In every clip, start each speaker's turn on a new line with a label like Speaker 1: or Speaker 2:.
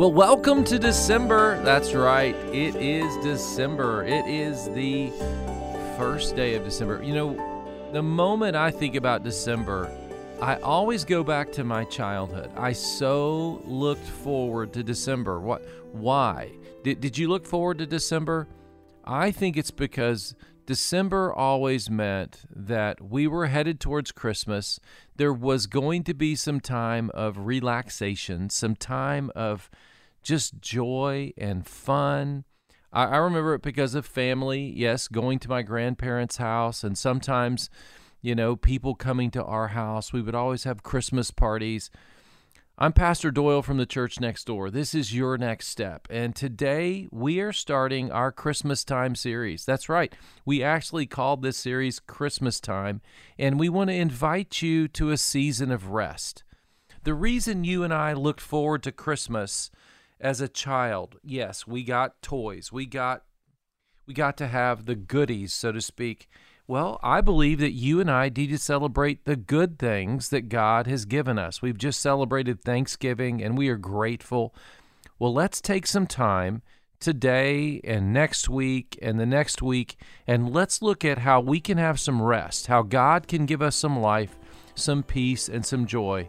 Speaker 1: Well, welcome to December. That's right. It is December. It is the first day of December. You know, the moment I think about December, I always go back to my childhood. I so looked forward to December. What why? Did, did you look forward to December? I think it's because December always meant that we were headed towards Christmas. There was going to be some time of relaxation, some time of just joy and fun. I, I remember it because of family, yes, going to my grandparents' house, and sometimes, you know, people coming to our house. We would always have Christmas parties. I'm Pastor Doyle from the church next door. This is your next step. And today we are starting our Christmas time series. That's right. We actually called this series Christmas Time, and we want to invite you to a season of rest. The reason you and I looked forward to Christmas as a child, yes, we got toys. We got we got to have the goodies, so to speak. Well, I believe that you and I need to celebrate the good things that God has given us. We've just celebrated Thanksgiving and we are grateful. Well, let's take some time today and next week and the next week and let's look at how we can have some rest, how God can give us some life, some peace, and some joy.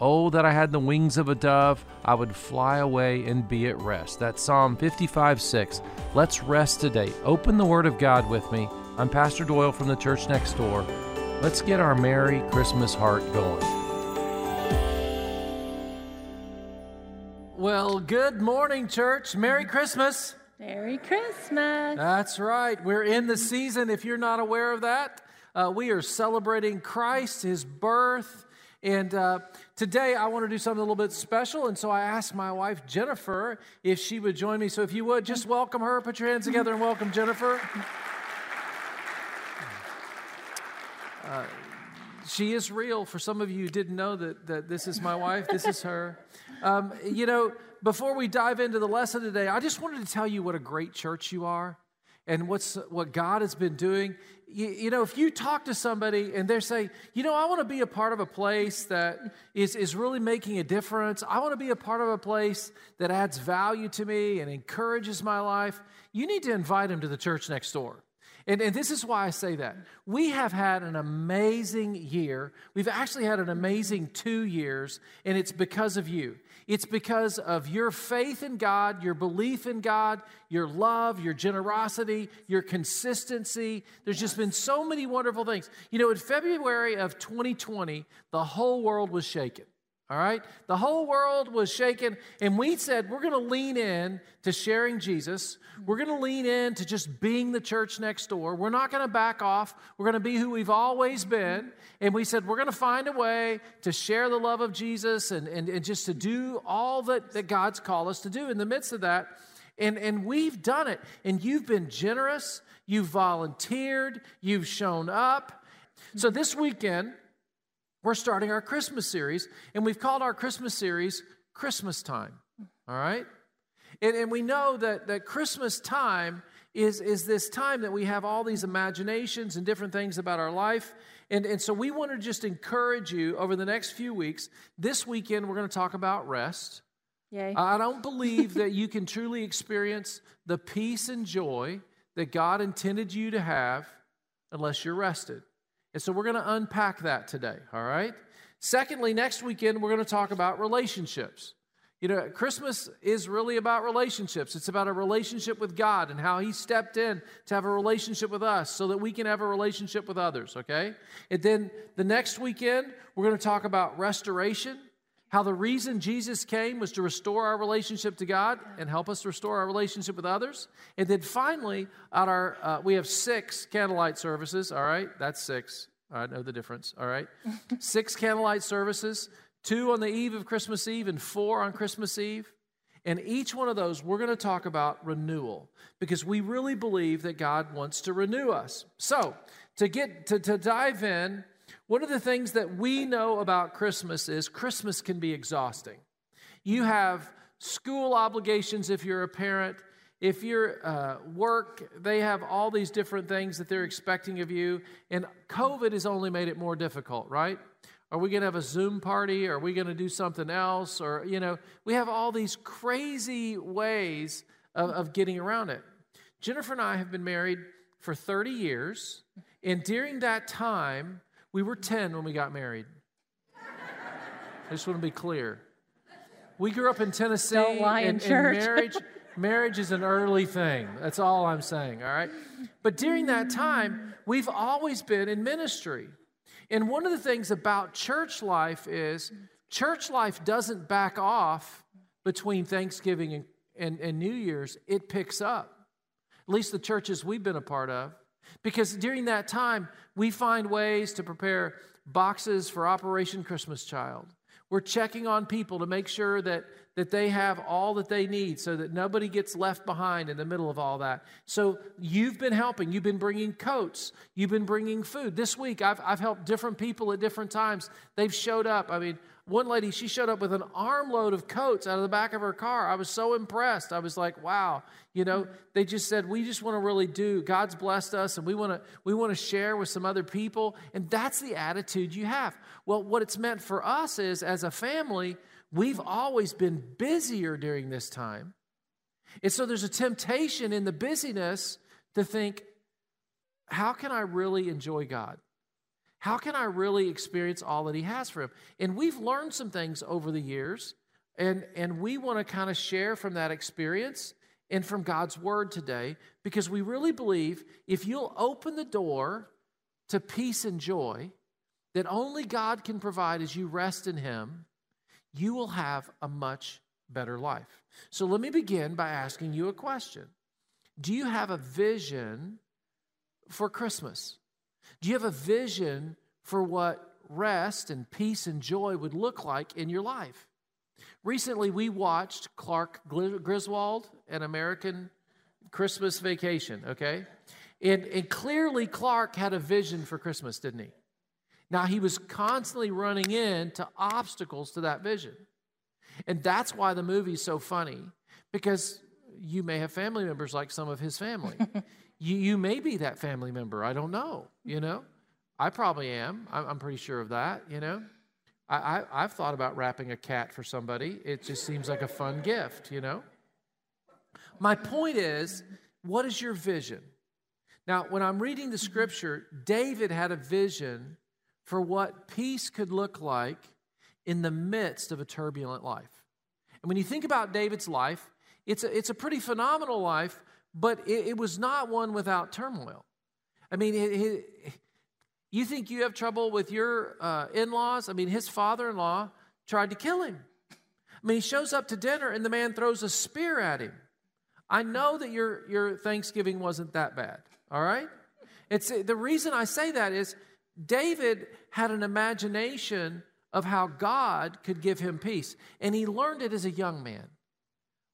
Speaker 1: Oh, that I had the wings of a dove, I would fly away and be at rest. That's Psalm 55 6. Let's rest today. Open the Word of God with me. I'm Pastor Doyle from the church next door. Let's get our Merry Christmas heart going. Well, good morning, church. Merry Christmas.
Speaker 2: Merry Christmas.
Speaker 1: That's right. We're in the season, if you're not aware of that. Uh, we are celebrating Christ, his birth. And uh, today I want to do something a little bit special. And so I asked my wife, Jennifer, if she would join me. So if you would, just welcome her. Put your hands together and welcome Jennifer. Uh, she is real. For some of you who didn't know that, that this is my wife, this is her. Um, you know, before we dive into the lesson today, I just wanted to tell you what a great church you are and what's what God has been doing. You, you, know, if you talk to somebody and they're saying, you know, I want to be a part of a place that is, is really making a difference, I want to be a part of a place that adds value to me and encourages my life, you need to invite them to the church next door. And, and this is why I say that. We have had an amazing year. We've actually had an amazing two years, and it's because of you. It's because of your faith in God, your belief in God, your love, your generosity, your consistency. There's just been so many wonderful things. You know, in February of 2020, the whole world was shaken. All right? The whole world was shaken, and we said we're going to lean in to sharing Jesus. We're going to lean in to just being the church next door. We're not going to back off. We're going to be who we've always been. And we said we're going to find a way to share the love of Jesus and, and, and just to do all that, that God's called us to do in the midst of that. And, and we've done it. And you've been generous, you've volunteered, you've shown up. So this weekend, we're starting our Christmas series, and we've called our Christmas series Christmas Time. All right? And, and we know that, that Christmas time is, is this time that we have all these imaginations and different things about our life. And, and so we want to just encourage you over the next few weeks. This weekend, we're going to talk about rest.
Speaker 2: Yay.
Speaker 1: I don't believe that you can truly experience the peace and joy that God intended you to have unless you're rested. And so we're going to unpack that today, all right? Secondly, next weekend, we're going to talk about relationships. You know, Christmas is really about relationships. It's about a relationship with God and how He stepped in to have a relationship with us so that we can have a relationship with others, okay? And then the next weekend, we're going to talk about restoration, how the reason Jesus came was to restore our relationship to God and help us restore our relationship with others. And then finally, at our uh, we have six candlelight services. All right, that's six. I know the difference, all right? Six candlelight services, two on the eve of Christmas Eve, and four on Christmas Eve. And each one of those, we're going to talk about renewal because we really believe that God wants to renew us. So, to get to, to dive in, one of the things that we know about Christmas is Christmas can be exhausting. You have school obligations if you're a parent. If you're uh, work, they have all these different things that they're expecting of you. And COVID has only made it more difficult, right? Are we going to have a Zoom party? Are we going to do something else? Or, you know, we have all these crazy ways of, of getting around it. Jennifer and I have been married for 30 years. And during that time, we were 10 when we got married. I just want to be clear. We grew up in Tennessee.
Speaker 2: Don't lie in
Speaker 1: and,
Speaker 2: church.
Speaker 1: and marriage, marriage is an early thing. That's all I'm saying, all right? But during that time, we've always been in ministry. And one of the things about church life is church life doesn't back off between Thanksgiving and, and, and New Year's, it picks up. At least the churches we've been a part of. Because during that time, we find ways to prepare boxes for Operation Christmas Child. We're checking on people to make sure that, that they have all that they need so that nobody gets left behind in the middle of all that. So you've been helping. You've been bringing coats. You've been bringing food. This week, I've, I've helped different people at different times. They've showed up. I mean, one lady, she showed up with an armload of coats out of the back of her car. I was so impressed. I was like, wow. You know, they just said, we just want to really do. God's blessed us and we want to we want to share with some other people. And that's the attitude you have. Well, what it's meant for us is as a family, we've always been busier during this time. And so there's a temptation in the busyness to think, how can I really enjoy God? How can I really experience all that He has for him? And we've learned some things over the years, and, and we want to kind of share from that experience and from God's Word today because we really believe if you'll open the door to peace and joy that only God can provide as you rest in Him, you will have a much better life. So let me begin by asking you a question Do you have a vision for Christmas? Do you have a vision for what rest and peace and joy would look like in your life? Recently, we watched Clark Griswold, an American Christmas vacation, okay? And, and clearly, Clark had a vision for Christmas, didn't he? Now, he was constantly running into obstacles to that vision. And that's why the movie's so funny, because you may have family members like some of his family. You, you may be that family member. I don't know, you know? I probably am. I'm, I'm pretty sure of that, you know? I, I, have thought about wrapping a cat for somebody. It just seems like a fun gift, you know? My point is, what is your vision? Now, when I'm reading the scripture, David had a vision for what peace could look like in the midst of a turbulent life. And when you think about David's life, it's a, it's a pretty phenomenal life, but it, it was not one without turmoil. I mean, it, it, you think you have trouble with your uh, in laws? I mean, his father in law tried to kill him. I mean, he shows up to dinner and the man throws a spear at him. I know that your, your Thanksgiving wasn't that bad, all right? It's, the reason I say that is David had an imagination of how God could give him peace, and he learned it as a young man.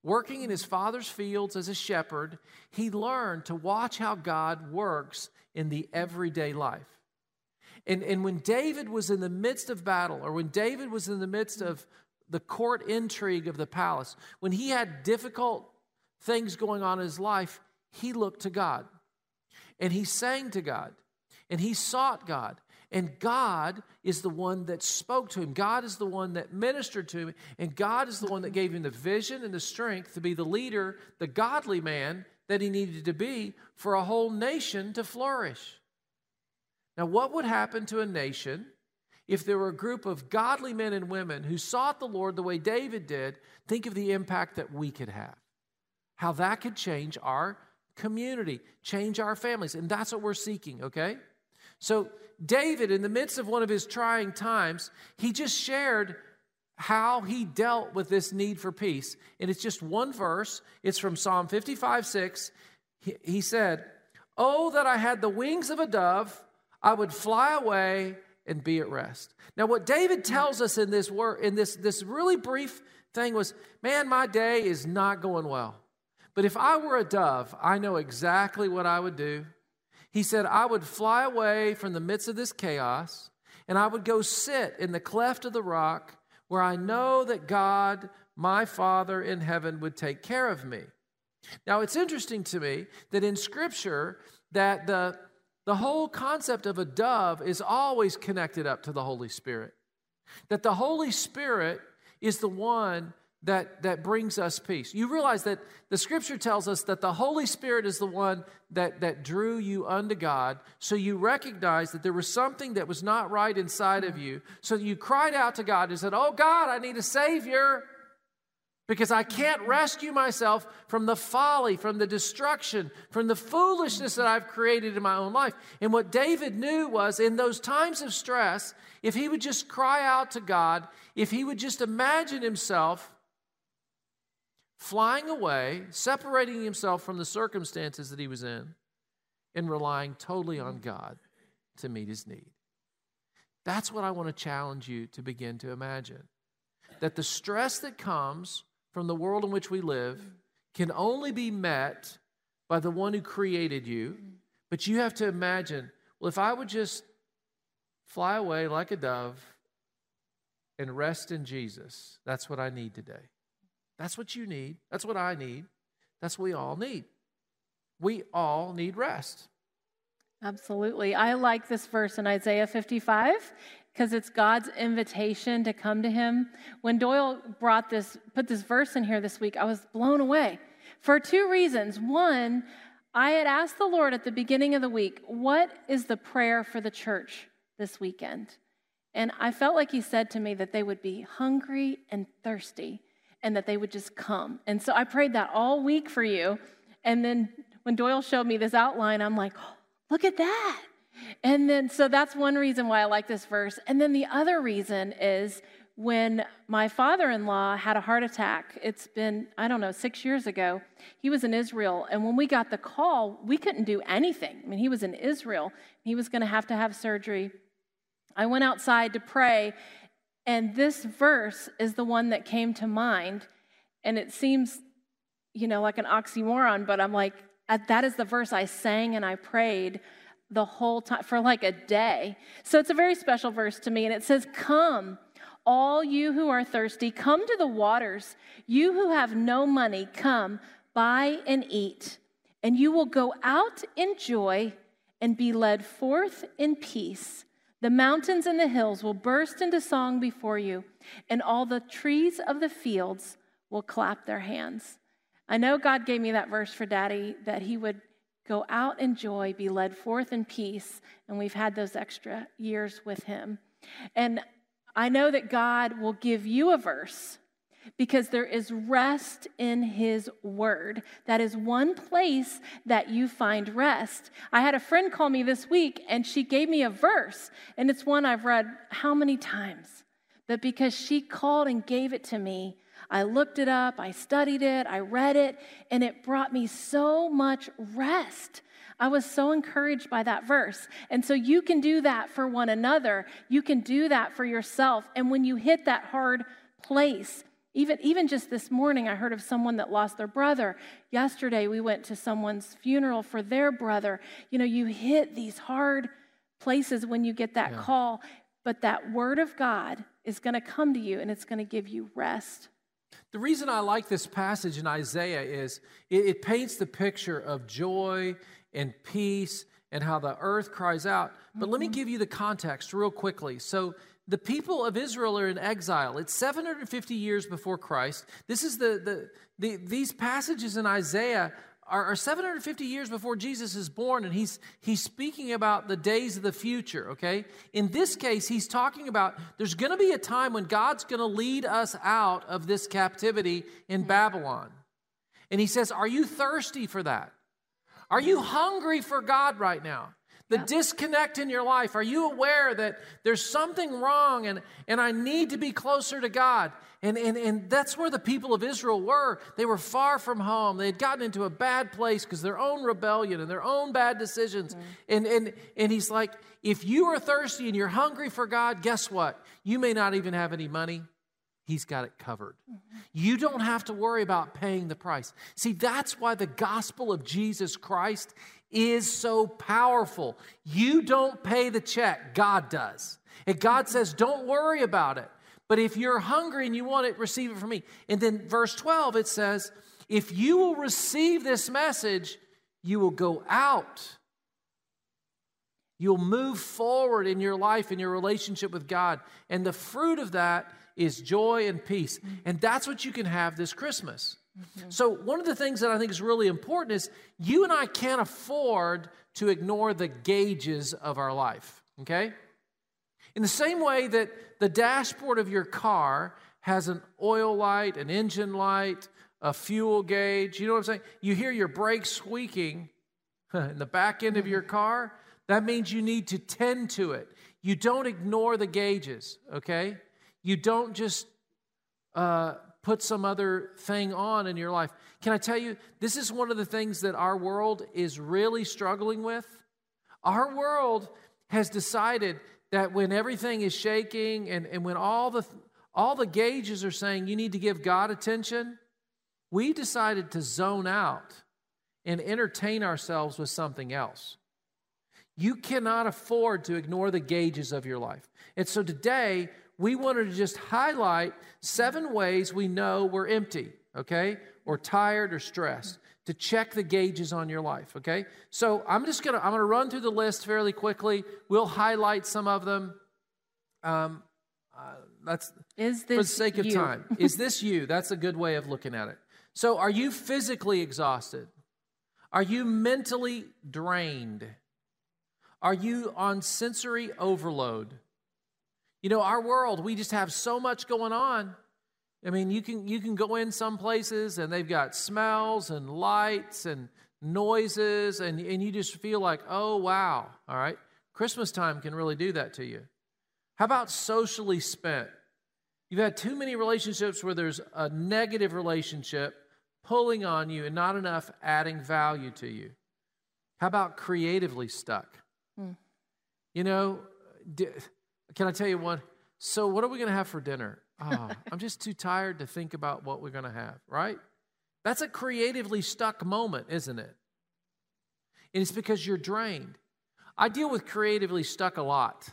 Speaker 1: Working in his father's fields as a shepherd, he learned to watch how God works in the everyday life. And, and when David was in the midst of battle, or when David was in the midst of the court intrigue of the palace, when he had difficult things going on in his life, he looked to God. And he sang to God. And he sought God. And God is the one that spoke to him. God is the one that ministered to him. And God is the one that gave him the vision and the strength to be the leader, the godly man that he needed to be for a whole nation to flourish. Now, what would happen to a nation if there were a group of godly men and women who sought the Lord the way David did? Think of the impact that we could have. How that could change our community, change our families. And that's what we're seeking, okay? So, David, in the midst of one of his trying times, he just shared how he dealt with this need for peace. And it's just one verse. It's from Psalm 55 6. He, said, Oh, that I had the wings of a dove. I would fly away and be at rest. Now, what David tells us in this word, in this, this really brief thing was, man, my day is not going well. But if I were a dove, I know exactly what I would do. He said, I would fly away from the midst of this chaos, and I would go sit in the cleft of the rock where I know that God, my Father in heaven, would take care of me. Now, it's interesting to me that in Scripture, that the the whole concept of a dove is always connected up to the Holy Spirit. That the Holy Spirit is the one that, that brings us peace. You realize that the scripture tells us that the Holy Spirit is the one that, that drew you unto God. So you recognize that there was something that was not right inside of you. So you cried out to God and said, Oh God, I need a Savior because I can't rescue myself from the folly, from the destruction, from the foolishness that I've created in my own life. And what David knew was in those times of stress, if he would just cry out to God, if he would just imagine himself flying away, separating himself from the circumstances that he was in, and relying totally on God to meet his need. That's what I want to challenge you to begin to imagine. That the stress that comes from the world in which we live can only be met by the one who created you. But you have to imagine well, if I would just fly away like a dove and rest in Jesus, that's what I need today. That's what you need. That's what I need. That's what we all need. We all need rest.
Speaker 2: Absolutely. I like this verse in Isaiah 55 because it's God's invitation to come to him. When Doyle brought this, put this verse in here this week, I was blown away for two reasons. One, I had asked the Lord at the beginning of the week, what is the prayer for the church this weekend? And I felt like he said to me that they would be hungry and thirsty and that they would just come. And so I prayed that all week for you. And then when Doyle showed me this outline, I'm like, oh, look at that. And then, so that's one reason why I like this verse. And then the other reason is when my father in law had a heart attack, it's been, I don't know, six years ago, he was in Israel. And when we got the call, we couldn't do anything. I mean, he was in Israel, he was going to have to have surgery. I went outside to pray, and this verse is the one that came to mind. And it seems, you know, like an oxymoron, but I'm like, that is the verse I sang and I prayed the whole time for like a day. So it's a very special verse to me. And it says, Come, all you who are thirsty, come to the waters. You who have no money, come, buy and eat. And you will go out in joy and be led forth in peace. The mountains and the hills will burst into song before you, and all the trees of the fields will clap their hands. I know God gave me that verse for daddy that he would Go out in joy, be led forth in peace. And we've had those extra years with him. And I know that God will give you a verse because there is rest in his word. That is one place that you find rest. I had a friend call me this week and she gave me a verse, and it's one I've read how many times? But because she called and gave it to me, I looked it up, I studied it, I read it, and it brought me so much rest. I was so encouraged by that verse. And so you can do that for one another. You can do that for yourself. And when you hit that hard place, even, even just this morning, I heard of someone that lost their brother. Yesterday, we went to someone's funeral for their brother. You know, you hit these hard places when you get that yeah. call, but that word of God is going to come to you and it's going to give you rest.
Speaker 1: The reason I like this passage in Isaiah is it, it, paints the picture of joy and peace and how the earth cries out. But mm-hmm. let me mm-hmm. give you the context real quickly. So, the people of Israel are in exile. It's 750 years before Christ. This is the, the, the these passages in Isaiah are, are 750 years before Jesus is born, and he's, he's speaking about the days of the future, okay? In this case, he's talking about there's going to be a time when God's going to lead us out of this captivity in mm-hmm. Babylon. And he says, Are you thirsty for that? Are you hungry for God right now? The disconnect in your life. Are you aware that there's something wrong and, and I need to be closer to God? And, and, and that's where the people of Israel were. They were far from home. They had gotten into a bad place because their own rebellion and their own bad decisions. Mm. And, and, and he's like, if you are thirsty and you're hungry for God, guess what? You may not even have any money. He's got it covered. Mm-hmm. You don't have to worry about paying the price. See, that's why the gospel of Jesus Christ is so powerful. You don't pay the check, God does. And God says, don't worry about it. But if you're hungry and you want it, receive it from me. And then verse 12, it says, if you will receive this message, you will go out. You'll move forward in your life, in your relationship with God. And the fruit of that is joy and peace. And that's what you can have this Christmas. Mm-hmm. So, one of the things that I think is really important is you and I can't afford to ignore the gauges of our life, okay? In the same way that the dashboard of your car has an oil light, an engine light, a fuel gauge, you know what I'm saying? You hear your brakes squeaking in the back end of your mm-hmm. car, that means you need to tend to it. You don't ignore the gauges, okay? You don't just uh, put some other thing on in your life. Can I tell you, this is one of the things that our world is really struggling with? Our world has decided that when everything is shaking and, and when all the, all the gauges are saying you need to give God attention, we decided to zone out and entertain ourselves with something else. You cannot afford to ignore the gauges of your life. And so today, we wanted to just highlight seven ways we know we're empty, okay, or tired or stressed to check the gauges on your life, okay? So I'm just gonna I'm gonna run through the list fairly quickly. We'll highlight some of them. Um, uh, that's
Speaker 2: is this
Speaker 1: for the sake of time. is this you? That's a good way of looking at it. So, are you physically exhausted? Are you mentally drained? Are you on sensory overload? You know, our world, we just have so much going on. I mean, you can you can go in some places and they've got smells and lights and noises and, and you just feel like, oh wow. All right. Christmas time can really do that to you. How about socially spent? You've had too many relationships where there's a negative relationship pulling on you and not enough adding value to you. How about creatively stuck? Mm. You know, can I tell you what? So, what are we going to have for dinner? Oh, I'm just too tired to think about what we're going to have, right? That's a creatively stuck moment, isn't it? And it's because you're drained. I deal with creatively stuck a lot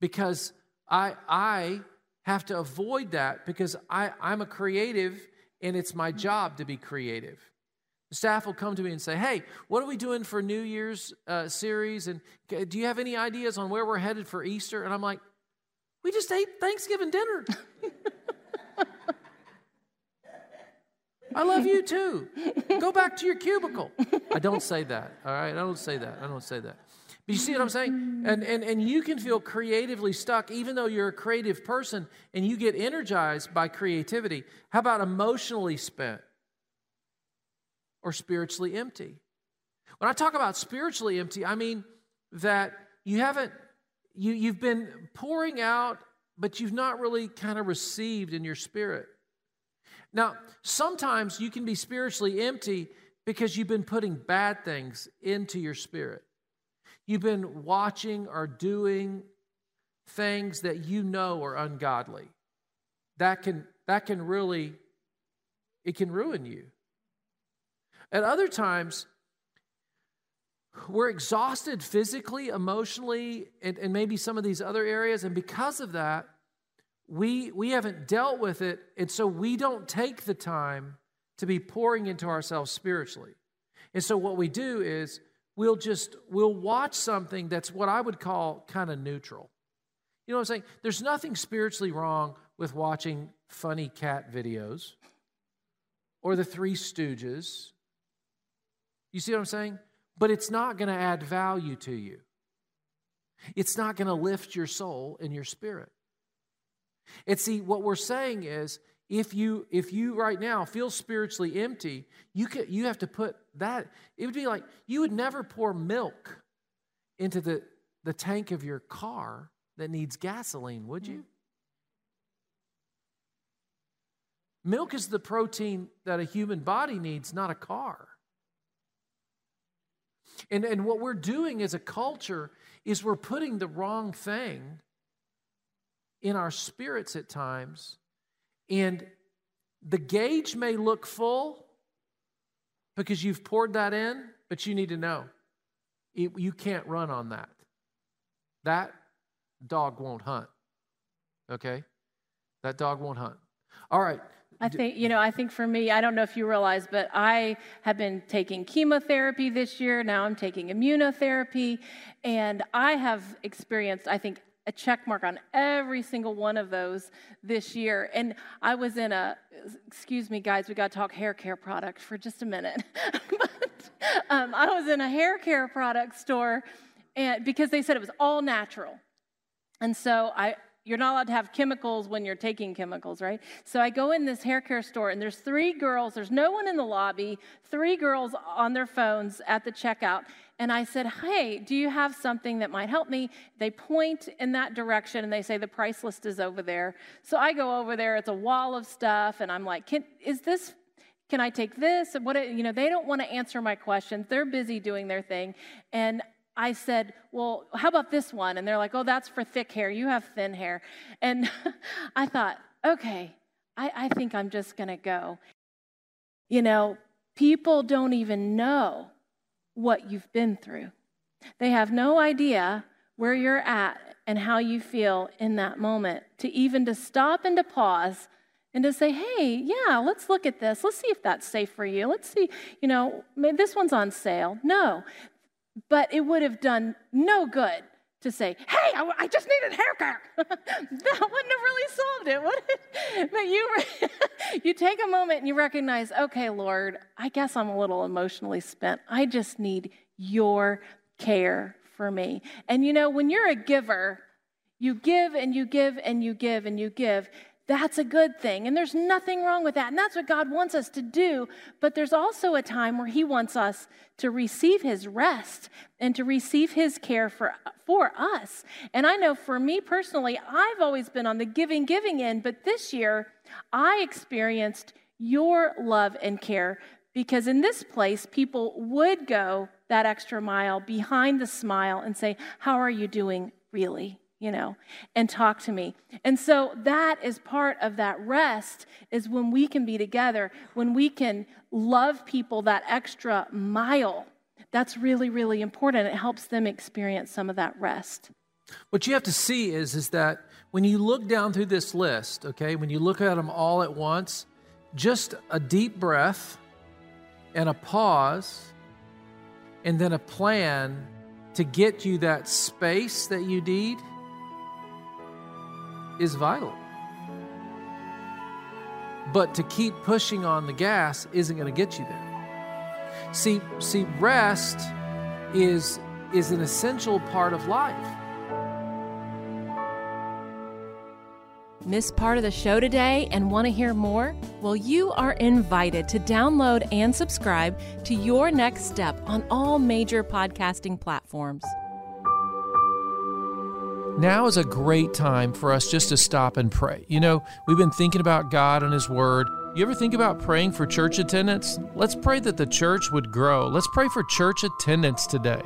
Speaker 1: because I, I have to avoid that because I, I'm a creative and it's my job to be creative. The staff will come to me and say, Hey, what are we doing for New Year's uh, series? And do you have any ideas on where we're headed for Easter? And I'm like, We just ate Thanksgiving dinner. I love you too. Go back to your cubicle. I don't say that, all right? I don't say that. I don't say that. But you see what I'm saying? And, and, and you can feel creatively stuck even though you're a creative person and you get energized by creativity. How about emotionally spent? Or spiritually empty. When I talk about spiritually empty, I mean that you haven't, you, you've been pouring out, but you've not really kind of received in your spirit. Now, sometimes you can be spiritually empty because you've been putting bad things into your spirit. You've been watching or doing things that you know are ungodly. That can, that can really, it can ruin you. At other times, we're exhausted physically, emotionally, and, and maybe some of these other areas. And because of that, we, we haven't dealt with it. And so we don't take the time to be pouring into ourselves spiritually. And so what we do is we'll just we'll watch something that's what I would call kind of neutral. You know what I'm saying? There's nothing spiritually wrong with watching funny cat videos or the Three Stooges you see what I'm saying? But it's not going to add value to you. It's not going to lift your soul and your spirit. And see, what we're saying is if you if you right now feel spiritually empty, you can, you have to put that. It would be like you would never pour milk into the, the tank of your car that needs gasoline, would you? Milk is the protein that a human body needs, not a car. And, and what we're doing as a culture is we're putting the wrong thing in our spirits at times. And the gauge may look full because you've poured that in, but you need to know it, you can't run on that. That dog won't hunt. Okay? That dog won't hunt. All right.
Speaker 2: I think, you know, I think for me, I don't know if you realize, but I have been taking chemotherapy this year. Now I'm taking immunotherapy. And I have experienced, I think, a check mark on every single one of those this year. And I was in a, excuse me, guys, we got to talk hair care product for just a minute. but um, I was in a hair care product store and because they said it was all natural. And so I, you're not allowed to have chemicals when you're taking chemicals, right? So I go in this hair care store and there's three girls, there's no one in the lobby, three girls on their phones at the checkout. And I said, Hey, do you have something that might help me? They point in that direction and they say, The price list is over there. So I go over there, it's a wall of stuff, and I'm like, Can, Is this can I take this? What you know, they don't want to answer my questions. They're busy doing their thing. And I said, Well, how about this one? And they're like, Oh, that's for thick hair. You have thin hair. And I thought, Okay, I, I think I'm just going to go. You know, people don't even know what you've been through, they have no idea where you're at and how you feel in that moment. To even to stop and to pause and to say, hey, yeah, let's look at this. Let's see if that's safe for you. Let's see, you know, maybe this one's on sale. No, but it would have done no good to say, hey, I, I just need a haircut. that wouldn't have really solved it, would it? But you, you take a moment and you recognize, okay, Lord, I guess I'm a little emotionally spent. I just need your care for me. And you know, when you're a giver, you give and you give and you give and you give. That's a good thing. And there's nothing wrong with that. And that's what God wants us to do. But there's also a time where He wants us to receive His rest and to receive His care for, for us. And I know for me personally, I've always been on the giving, giving end. But this year, I experienced your love and care because in this place, people would go that extra mile behind the smile and say, How are you doing really? You know, and talk to me. And so that is part of that rest is when we can be together, when we can love people that extra mile. That's really, really important. It helps them experience some of that rest.
Speaker 1: What you have to see is, is that when you look down through this list, okay, when you look at them all at once, just a deep breath and a pause and then a plan to get you that space that you need is vital. But to keep pushing on the gas isn't going to get you there. See, see, rest is, is an essential part of life.
Speaker 2: Miss part of the show today and want to hear more? Well, you are invited to download and subscribe to Your Next Step on all major podcasting platforms.
Speaker 1: Now is a great time for us just to stop and pray. You know, we've been thinking about God and His Word. You ever think about praying for church attendance? Let's pray that the church would grow. Let's pray for church attendance today.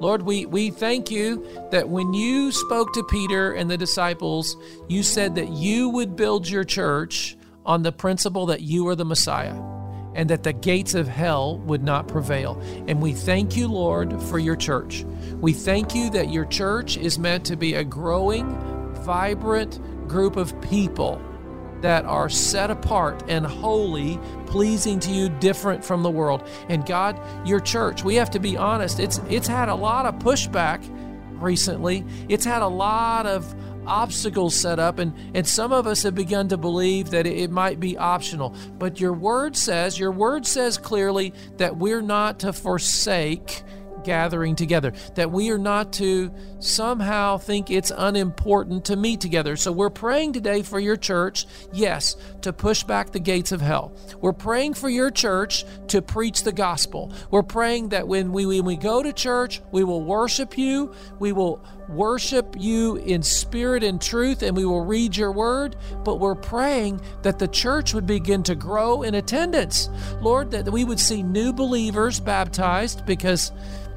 Speaker 1: Lord, we, we thank you that when you spoke to Peter and the disciples, you said that you would build your church on the principle that you are the Messiah and that the gates of hell would not prevail. And we thank you, Lord, for your church. We thank you that your church is meant to be a growing, vibrant group of people that are set apart and holy, pleasing to you, different from the world. And God, your church, we have to be honest, it's it's had a lot of pushback recently. It's had a lot of obstacles set up, and, and some of us have begun to believe that it, might be optional. But your word says, your word says clearly that we're not to forsake gathering together, that we are not to somehow think it's unimportant to meet together. So we're praying today for your church, yes, to push back the gates of hell. We're praying for your church to preach the gospel. We're praying that when we, when we go to church, we will worship you, we will worship you in spirit and truth, and we will read your word. But we're praying that the church would begin to grow in attendance. Lord, that we would see new believers baptized because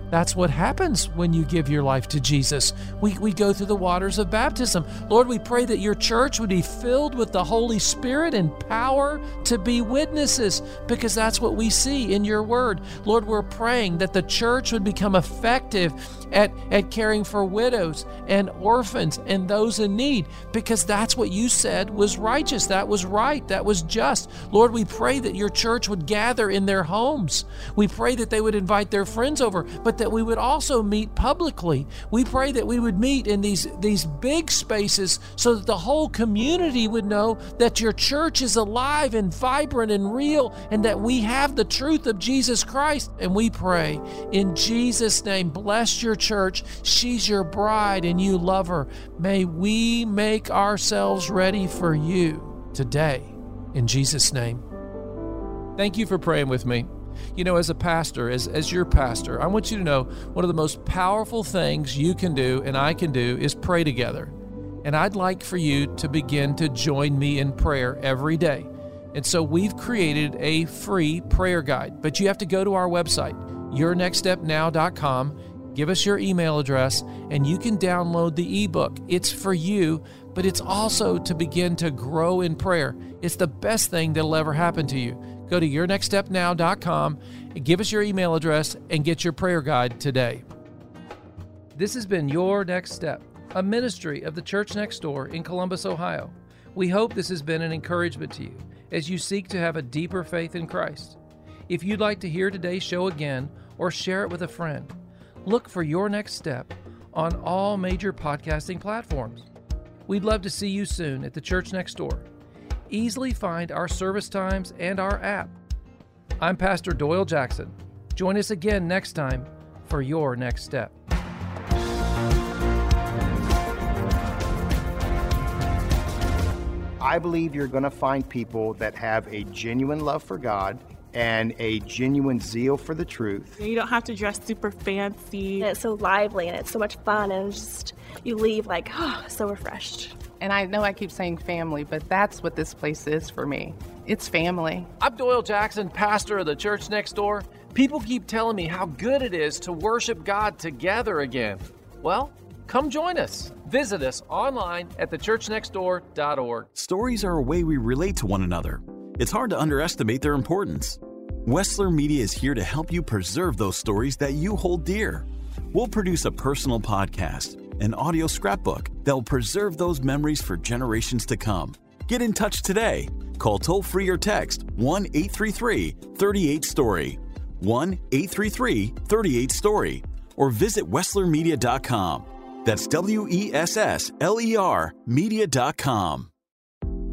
Speaker 1: that's what happens when you give your life to Jesus. We, we go through the waters of baptism. Lord, we pray that your church would be filled with the Holy Spirit and power to be witnesses because that's what we see in your word. Lord, we're praying that the church would become effective at, at caring for widows and orphans and those in need because that's what you said was righteous. That was right. That was just. Lord, we pray that your church would gather in their homes. We pray that they would invite their friends over, but that we would also meet publicly. We pray that we would meet in these, these big spaces so that the whole community would know that your church is alive and vibrant and real and that we have the truth of Jesus Christ. And we pray in Jesus' name, bless your church. She's your bride and you love her. May we make ourselves ready for you today. In Jesus' name. Thank you for praying with me. You know, as a pastor, as, as your pastor, I want you to know one of the most powerful things you can do and I can do is pray together. And I'd like for you to begin to join me in prayer every day. And so we've created a free prayer guide, but you have to go to our website, yournextstepnow.com, give us your email address, and you can download the ebook. It's for you, but it's also to begin to grow in prayer. It's the best thing that'll ever happen to you. Go to yournextstepnow.com and give us your email address and get your prayer guide today. This has been Your Next Step, a ministry of the Church Next Door in Columbus, Ohio. We hope this has been an encouragement to you as you seek to have a deeper faith in Christ. If you'd like to hear today's show again or share it with a friend, look for Your Next Step on all major podcasting platforms. We'd love to see you soon at the Church Next Door easily find our service times and our app. I'm Pastor Doyle Jackson. Join us again next time for your next step.
Speaker 3: I believe you're going to find people that have a genuine love for God and a genuine zeal for the truth.
Speaker 4: You don't have to dress super fancy.
Speaker 5: And it's so lively and it's so much fun and just you leave like, oh, so refreshed.
Speaker 6: And I know I keep saying family, but that's what this place is for me. It's family.
Speaker 1: I'm Doyle Jackson, pastor of the church next door. People keep telling me how good it is to worship God together again. Well, come join us. Visit us online at thechurchnextdoor.org.
Speaker 7: Stories are a way we relate to one another. It's hard to underestimate their importance. Wessler Media is here to help you preserve those stories that you hold dear. We'll produce a personal podcast an audio scrapbook that will preserve those memories for generations to come. Get in touch today. Call toll free or text 1 833 38 Story, 1 833 38 Story, or visit WesslerMedia.com. That's W E S S L E R Media.com.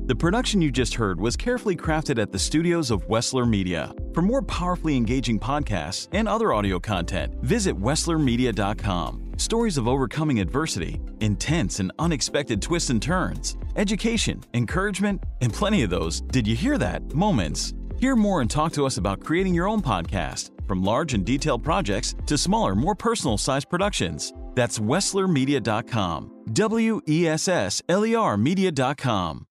Speaker 7: The production you just heard was carefully crafted at the studios of Wessler Media. For more powerfully engaging podcasts and other audio content, visit WesslerMedia.com. Stories of overcoming adversity, intense and unexpected twists and turns, education, encouragement, and plenty of those, did you hear that? Moments. Hear more and talk to us about creating your own podcast, from large and detailed projects to smaller, more personal sized productions. That's WesslerMedia.com. W E S S L E R Media.com.